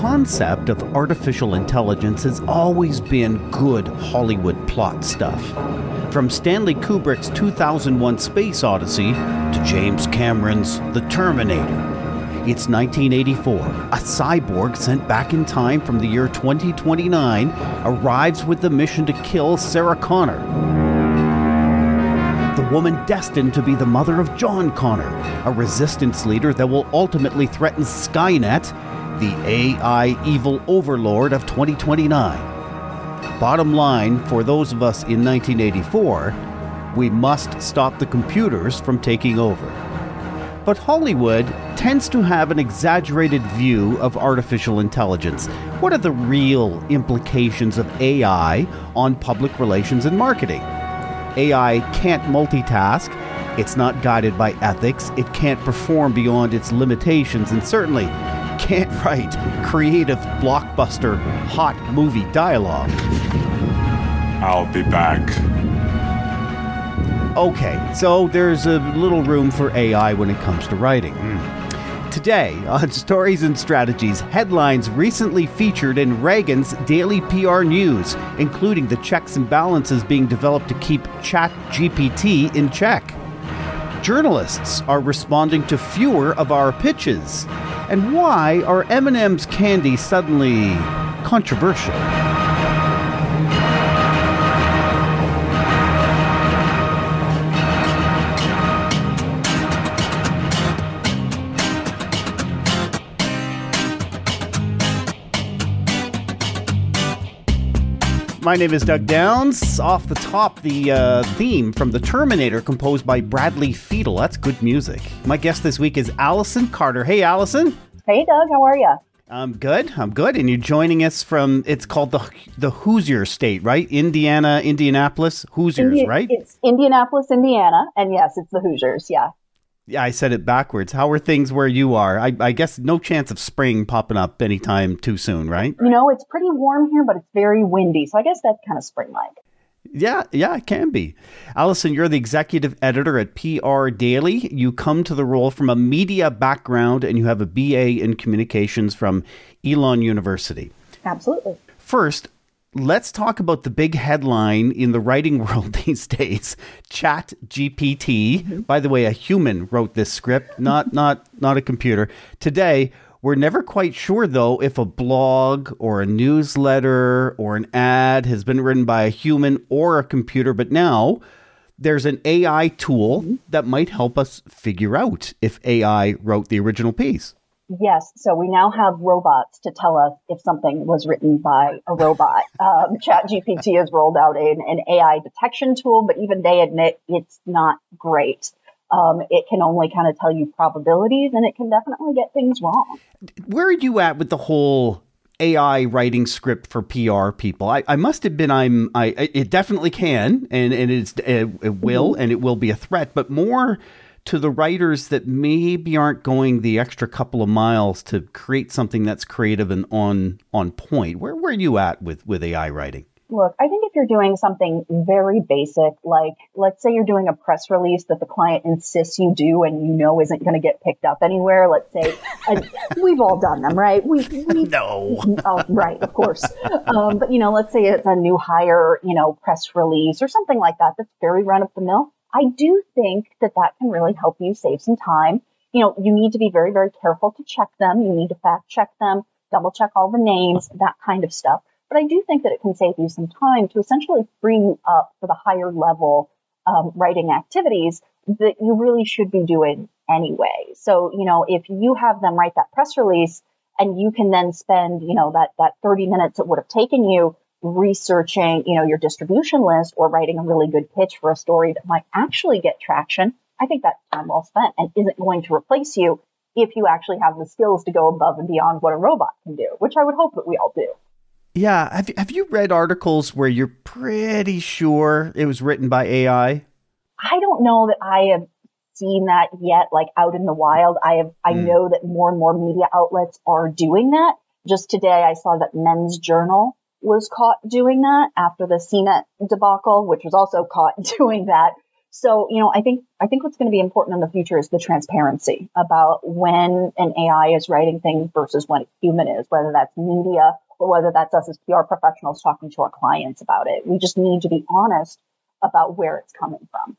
concept of artificial intelligence has always been good Hollywood plot stuff. From Stanley Kubrick's 2001 Space Odyssey to James Cameron's The Terminator. It's 1984. A cyborg sent back in time from the year 2029 arrives with the mission to kill Sarah Connor. The woman destined to be the mother of John Connor, a resistance leader that will ultimately threaten Skynet, the AI evil overlord of 2029. Bottom line, for those of us in 1984, we must stop the computers from taking over. But Hollywood tends to have an exaggerated view of artificial intelligence. What are the real implications of AI on public relations and marketing? AI can't multitask, it's not guided by ethics, it can't perform beyond its limitations, and certainly can't write creative blockbuster hot movie dialogue. I'll be back. Okay, so there's a little room for AI when it comes to writing. Hmm. Today, on Stories and Strategies, headlines recently featured in Ragan's daily PR news, including the checks and balances being developed to keep ChatGPT in check. Journalists are responding to fewer of our pitches. And why are M&M's candy suddenly controversial? My name is Doug Downs. Off the top, the uh, theme from The Terminator, composed by Bradley Fiedel. That's good music. My guest this week is Allison Carter. Hey, Allison. Hey, Doug. How are you? I'm good. I'm good. And you're joining us from, it's called the the Hoosier State, right? Indiana, Indianapolis, Hoosiers, Indi- right? It's Indianapolis, Indiana, and yes, it's the Hoosiers. Yeah. Yeah, I said it backwards. How are things where you are? I, I guess no chance of spring popping up anytime too soon, right? You know, it's pretty warm here, but it's very windy, so I guess that's kind of spring-like. Yeah, yeah, it can be. Allison, you're the executive editor at PR Daily. You come to the role from a media background and you have a BA in communications from Elon University. Absolutely. First, let's talk about the big headline in the writing world these days. Chat gpt mm-hmm. by the way a human wrote this script not not not a computer. Today we're never quite sure though if a blog or a newsletter or an ad has been written by a human or a computer but now there's an ai tool mm-hmm. that might help us figure out if ai wrote the original piece Yes, so we now have robots to tell us if something was written by a robot. Um, ChatGPT has rolled out an, an AI detection tool, but even they admit it's not great. Um, it can only kind of tell you probabilities, and it can definitely get things wrong. where are you at with the whole AI writing script for PR people? I, I must admit, I'm. I it definitely can, and and it's it, it will, and it will be a threat. But more to the writers that maybe aren't going the extra couple of miles to create something that's creative and on on point. Where where are you at with with AI writing? Look, I think if you're doing something very basic, like let's say you're doing a press release that the client insists you do and you know isn't going to get picked up anywhere, let's say, and we've all done them, right? We, we No. oh, right, of course. Um, but you know, let's say it's a new hire, you know, press release or something like that that's very run of the mill. I do think that that can really help you save some time. You know, you need to be very, very careful to check them. You need to fact check them, double check all the names, that kind of stuff. But I do think that it can save you some time to essentially free you up for the higher level um, writing activities that you really should be doing anyway. So, you know, if you have them write that press release and you can then spend, you know, that, that 30 minutes it would have taken you researching, you know, your distribution list or writing a really good pitch for a story that might actually get traction, I think that's time well spent and isn't going to replace you if you actually have the skills to go above and beyond what a robot can do, which I would hope that we all do. Yeah, have have you read articles where you're pretty sure it was written by AI? I don't know that I have seen that yet, like out in the wild. I have, I Mm. know that more and more media outlets are doing that. Just today, I saw that Men's Journal was caught doing that after the CNET debacle, which was also caught doing that. So, you know, I think I think what's going to be important in the future is the transparency about when an AI is writing things versus when a human is, whether that's media or whether that's us as PR professionals talking to our clients about it. We just need to be honest about where it's coming from.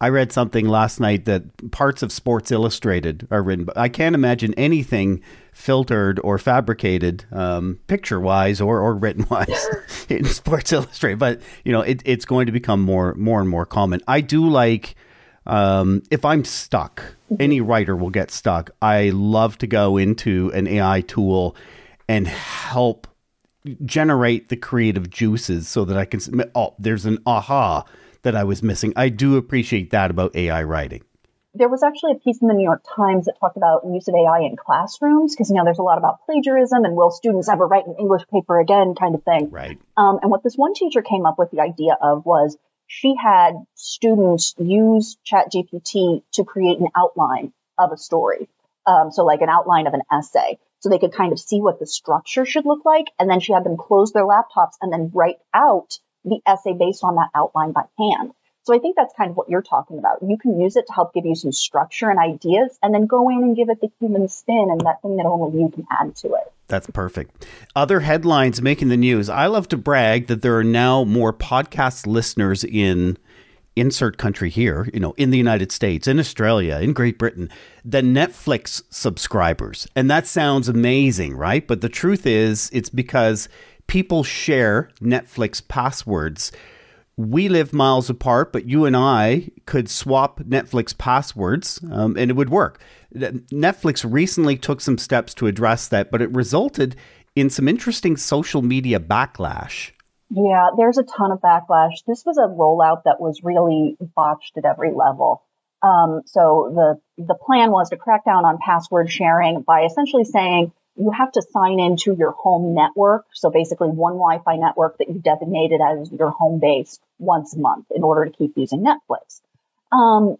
I read something last night that parts of Sports Illustrated are written. I can't imagine anything filtered or fabricated, um, picture wise or, or written wise, in Sports Illustrated. But you know, it, it's going to become more more and more common. I do like. Um, if I'm stuck, any writer will get stuck. I love to go into an AI tool and help generate the creative juices so that I can. Oh, there's an aha that I was missing. I do appreciate that about AI writing. There was actually a piece in the New York Times that talked about use of AI in classrooms because you know there's a lot about plagiarism and will students ever write an English paper again kind of thing. Right. Um, and what this one teacher came up with the idea of was she had students use ChatGPT to create an outline of a story. Um, so like an outline of an essay so they could kind of see what the structure should look like. And then she had them close their laptops and then write out the essay based on that outline by hand. So I think that's kind of what you're talking about. You can use it to help give you some structure and ideas and then go in and give it the human spin and that thing that only you can add to it. That's perfect. Other headlines making the news. I love to brag that there are now more podcast listeners in insert country here, you know, in the United States, in Australia, in Great Britain, than Netflix subscribers. And that sounds amazing, right? But the truth is, it's because people share Netflix passwords. We live miles apart, but you and I could swap Netflix passwords um, and it would work. Netflix recently took some steps to address that, but it resulted in some interesting social media backlash. Yeah, there's a ton of backlash. This was a rollout that was really botched at every level. Um, so the the plan was to crack down on password sharing by essentially saying you have to sign into your home network. So basically one Wi-Fi network that you designated as your home base once a month in order to keep using Netflix. Um,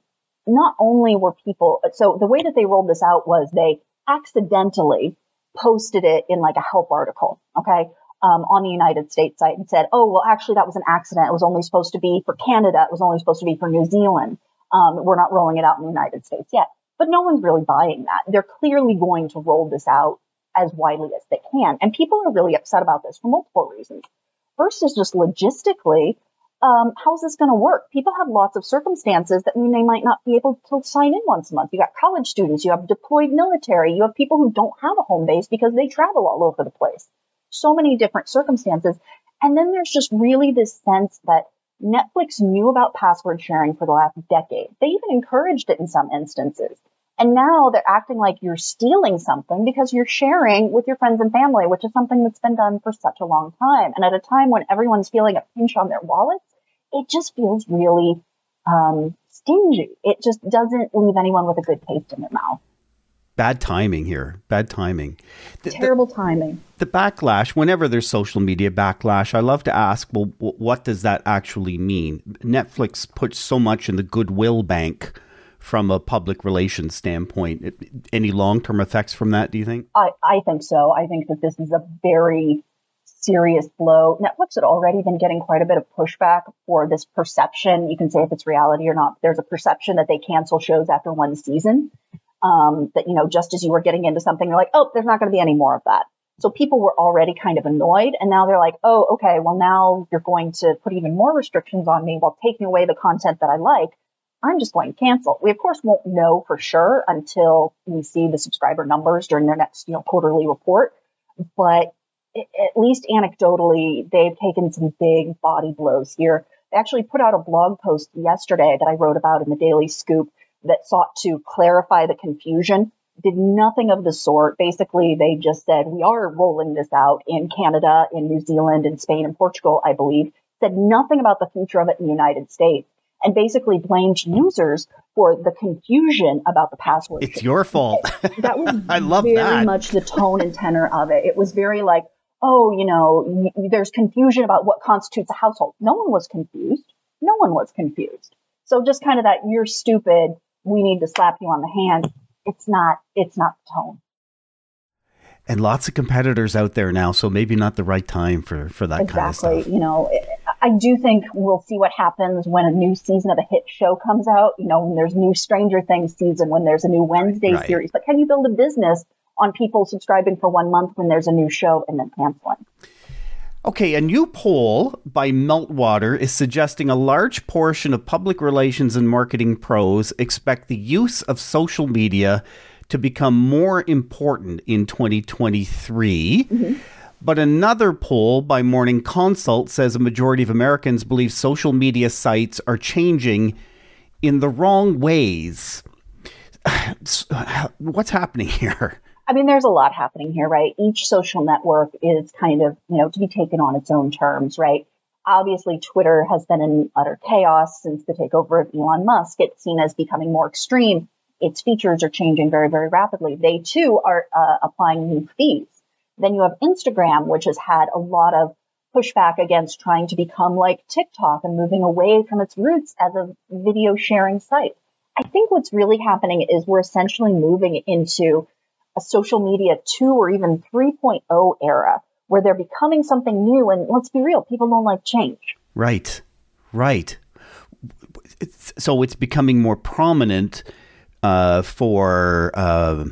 not only were people, so the way that they rolled this out was they accidentally posted it in like a help article. Okay. Um, on the United States site and said, oh, well, actually that was an accident. It was only supposed to be for Canada. It was only supposed to be for New Zealand. Um, we're not rolling it out in the United States yet. But no one's really buying that. They're clearly going to roll this out as widely as they can. And people are really upset about this for multiple reasons. First is just logistically, um, how's this going to work? People have lots of circumstances that mean they might not be able to sign in once a month. You got college students, you have deployed military, you have people who don't have a home base because they travel all over the place. So many different circumstances. And then there's just really this sense that Netflix knew about password sharing for the last decade. They even encouraged it in some instances. And now they're acting like you're stealing something because you're sharing with your friends and family, which is something that's been done for such a long time. And at a time when everyone's feeling a pinch on their wallets, it just feels really um, stingy. It just doesn't leave anyone with a good taste in their mouth. Bad timing here. Bad timing. The, Terrible the, timing. The backlash, whenever there's social media backlash, I love to ask, well, what does that actually mean? Netflix puts so much in the goodwill bank from a public relations standpoint. Any long term effects from that, do you think? I, I think so. I think that this is a very serious blow. Netflix had already been getting quite a bit of pushback for this perception. You can say if it's reality or not. There's a perception that they cancel shows after one season. Um, that, you know, just as you were getting into something, you're like, oh, there's not going to be any more of that. So people were already kind of annoyed. And now they're like, oh, okay, well, now you're going to put even more restrictions on me while taking away the content that I like. I'm just going to cancel. We of course won't know for sure until we see the subscriber numbers during their next, you know, quarterly report. But at least anecdotally, they've taken some big body blows here. They actually put out a blog post yesterday that I wrote about in the Daily Scoop that sought to clarify the confusion. Did nothing of the sort. Basically, they just said, we are rolling this out in Canada, in New Zealand, in Spain, and Portugal, I believe. Said nothing about the future of it in the United States and basically blamed users for the confusion about the password. It's your fault. that was I love very that. much the tone and tenor of it. It was very like, oh, you know, there's confusion about what constitutes a household. No one was confused. No one was confused. So just kind of that you're stupid. We need to slap you on the hand. It's not. It's not the tone and lots of competitors out there now, so maybe not the right time for for that exactly. kind of stuff. You know, I do think we'll see what happens when a new season of a hit show comes out. You know, when there's new Stranger Things season, when there's a new Wednesday right. series. But can you build a business on people subscribing for one month when there's a new show and then canceling? Okay, a new poll by Meltwater is suggesting a large portion of public relations and marketing pros expect the use of social media to become more important in 2023. Mm-hmm. But another poll by Morning Consult says a majority of Americans believe social media sites are changing in the wrong ways. What's happening here? I mean, there's a lot happening here, right? Each social network is kind of, you know, to be taken on its own terms, right? Obviously, Twitter has been in utter chaos since the takeover of Elon Musk. It's seen as becoming more extreme. Its features are changing very, very rapidly. They too are uh, applying new fees. Then you have Instagram, which has had a lot of pushback against trying to become like TikTok and moving away from its roots as a video sharing site. I think what's really happening is we're essentially moving into a social media 2 or even 3.0 era where they're becoming something new. And let's be real, people don't like change. Right, right. so it's becoming more prominent uh, for. Uh,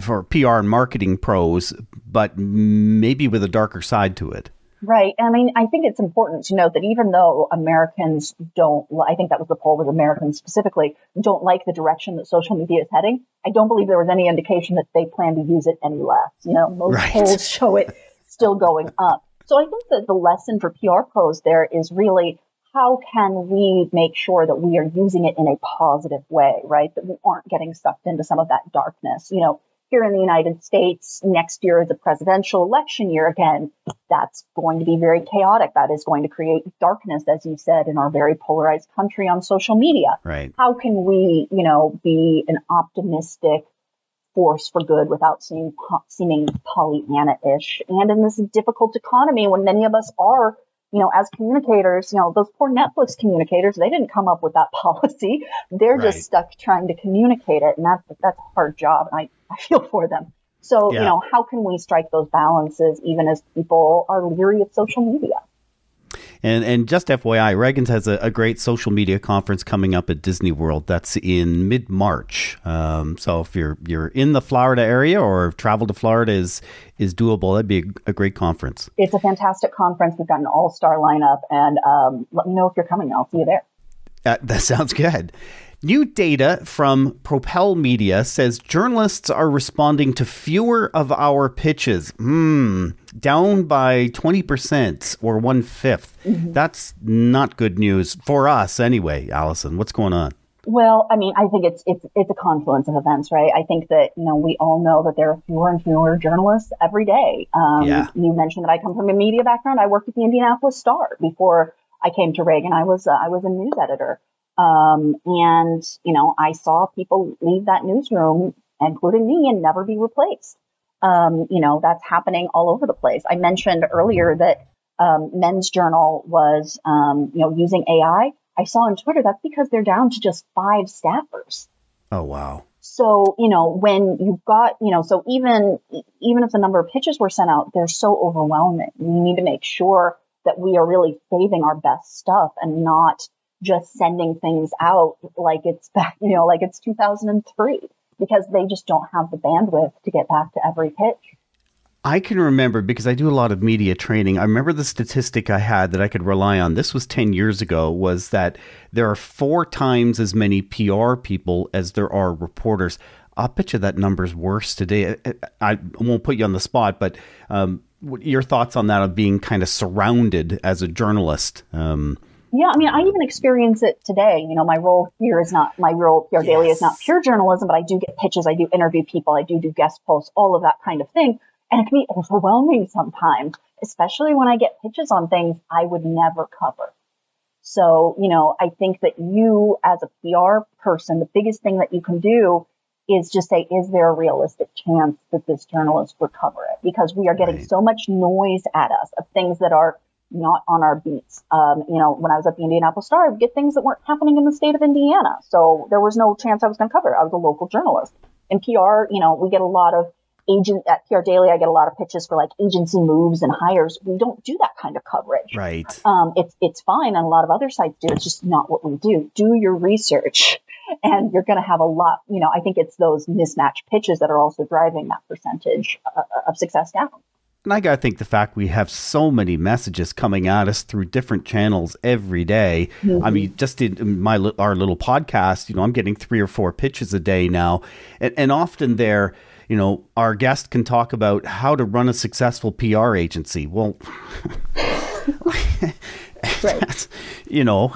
for PR and marketing pros, but maybe with a darker side to it. Right. I mean, I think it's important to note that even though Americans don't, I think that was the poll with Americans specifically, don't like the direction that social media is heading, I don't believe there was any indication that they plan to use it any less. You know, most right. polls show it still going up. So I think that the lesson for PR pros there is really how can we make sure that we are using it in a positive way, right? That we aren't getting sucked into some of that darkness. You know, here in the United States, next year is a presidential election year again. That's going to be very chaotic. That is going to create darkness, as you said, in our very polarized country on social media. Right. How can we, you know, be an optimistic force for good without seeming, seeming Pollyanna-ish? And in this difficult economy, when many of us are you know, as communicators, you know, those poor Netflix communicators, they didn't come up with that policy. They're right. just stuck trying to communicate it. And that's, that's a hard job. And I, I feel for them. So, yeah. you know, how can we strike those balances even as people are leery of social media? And and just FYI, Ragan's has a, a, great social media conference coming up at Disney World. That's in mid March. Um, so if you're you're in the Florida area or travel to Florida is is doable, that'd be a, a great conference. It's a fantastic conference. We've got an all star lineup, and um, let me know if you're coming. I'll see you there. Uh, that sounds good. New data from Propel Media says journalists are responding to fewer of our pitches. Hmm, down by 20% or one mm-hmm. That's not good news for us anyway, Allison. What's going on? Well, I mean, I think it's it's it's a confluence of events, right? I think that you know we all know that there are fewer and fewer journalists every day. Um, yeah. You mentioned that I come from a media background. I worked at the Indianapolis Star before I came to Ragan. I was uh, I was a news editor. Um, and, you know, I saw people leave that newsroom, including me, and never be replaced. Um, you know, that's happening all over the place. I mentioned earlier that um, Men's Journal was, um, you know, using AI. I saw on Twitter that's because they're down to just five staffers. Oh, wow. So, you know, when you've got, you know, so even even if the number of pitches were sent out, they're so overwhelming. We need to make sure that we are really saving our best stuff and not just sending things out like it's back, you know, like it's 2003 because they just don't have the bandwidth to get back to every pitch. I can remember because I do a lot of media training. I remember the statistic I had that I could rely on. This was 10 years ago was that there are four times as many PR people as there are reporters. I'll bet you that number's worse today. I, won't put you on the spot, but um, your thoughts on that of being kind of surrounded as a journalist? Um, yeah, I mean, I even experience it today. You know, my role here is not my role PR yes. daily is not pure journalism, but I do get pitches, I do interview people, I do do guest posts, all of that kind of thing, and it can be overwhelming sometimes, especially when I get pitches on things I would never cover. So, you know, I think that you as a PR person, the biggest thing that you can do is just say, is there a realistic chance that this journalist would cover it? Because we are getting right. so much noise at us of things that are not on our beats. Um, you know, when I was at the Indianapolis Star, I would get things that weren't happening in the state of Indiana. So there was no chance I was going to cover it. I was a local journalist. In PR, you know, we get a lot of agent at PR Daily, I get a lot of pitches for like agency moves and hires. We don't do that kind of coverage. Right. Um, it's it's fine, and a lot of other sites do. It's just not what we do. Do your research, and you're going to have a lot. You know, I think it's those mismatched pitches that are also driving that percentage uh, of success down. And I got to think the fact we have so many messages coming at us through different channels every day. Mm-hmm. I mean, just in my our little podcast, you know, I'm getting three or four pitches a day now, and, and often they're you know, our guest can talk about how to run a successful PR agency. Well, right. you know,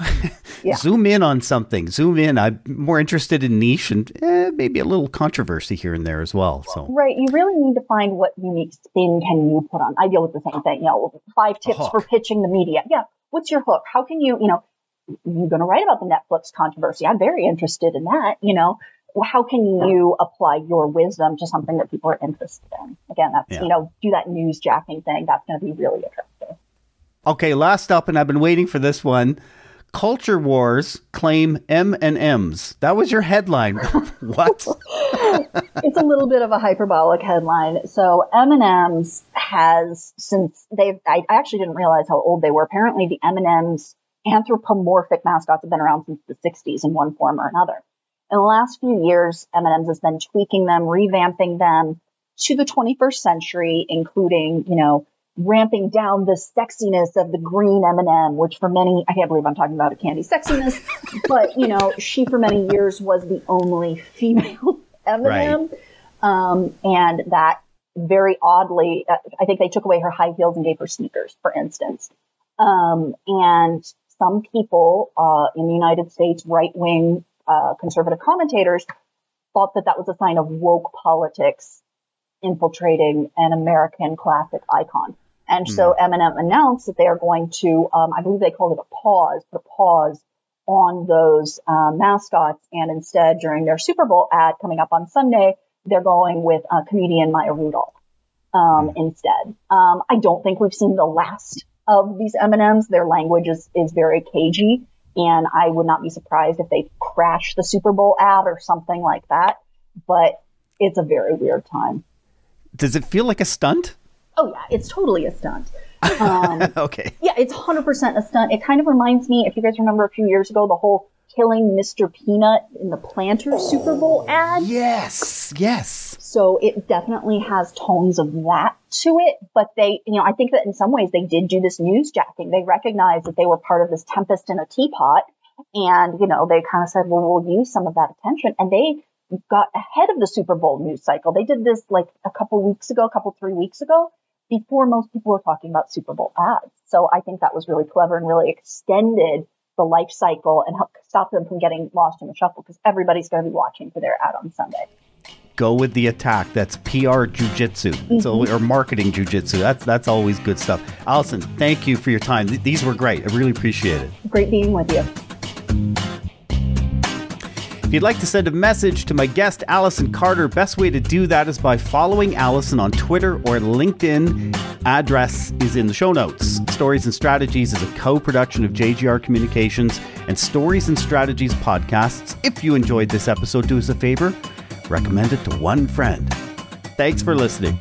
yeah. zoom in on something. Zoom in. I'm more interested in niche and eh, maybe a little controversy here and there as well. So right, you really need to find what unique spin can you put on. I deal with the same thing. You know, five tips for pitching the media. Yeah, what's your hook? How can you, you know, you're going to write about the Netflix controversy. I'm very interested in that. You know, how can you apply your wisdom to something that people are interested in? Again, that's, yeah. you know, do that news jacking thing. That's going to be really attractive. Okay, last up, and I've been waiting for this one. Culture Wars claim M and M's. That was your headline. what? it's a little bit of a hyperbolic headline. So M and M's has since they've. I, actually didn't realize how old they were. Apparently, the M and M's anthropomorphic mascots have been around since the 60s in one form or another in the last few years, M&M's has been tweaking them, revamping them to the 21st century, including, you know, ramping down the sexiness of the green M&M, which for many, I can't believe I'm talking about a candy sexiness, but, you know, she for many years was the only female M&M. Right. Um, and that very oddly, uh, I think they took away her high heels and gave her sneakers, for instance. Um, and some people uh, in the United States, right wing uh, conservative commentators thought that that was a sign of woke politics infiltrating an American classic icon. And mm. so M&M announced that they are going to, um, I believe they called it a pause, put a pause on those uh, mascots. And instead, during their Super Bowl ad coming up on Sunday, they're going with uh, comedian Maya Rudolph um, mm. instead. Um, I don't think we've seen the last of these M&Ms. Their language is, is very cagey. And I would not be surprised if they crash the Super Bowl ad or something like that. But it's a very weird time. Does it feel like a stunt? Oh, yeah, it's totally a stunt. Um, okay. Yeah, it's 100% a stunt. It kind of reminds me, if you guys remember a few years ago, the whole killing Mr. Peanut in the Planters Super Bowl ad. Yes, yes. So it definitely has tones of that to it. But they, you know, I think that in some ways they did do this news jacking. They recognized that they were part of this tempest in a teapot. And, you know, they kind of said, well, we'll use some of that attention. And they got ahead of the Super Bowl news cycle. They did this like a couple weeks ago, a couple, three weeks ago, before most people were talking about Super Bowl ads. So I think that was really clever and really extended the life cycle and help stop them from getting lost in the shuffle because everybody's going to be watching for their ad on Sunday go with the attack. That's PR jujitsu, mm-hmm. so or marketing jujitsu. That's that's always good stuff. Allison, thank you for your time. These were great. I really appreciate it. Great being with you. If you'd like to send a message to my guest, Allison Carter, best way to do that is by following Allison on Twitter or LinkedIn. Address is in the show notes. Stories and Strategies is a co production of JGR Communications and Stories and Strategies podcasts. If you enjoyed this episode, do us a favor recommend it to one friend. Thanks for listening.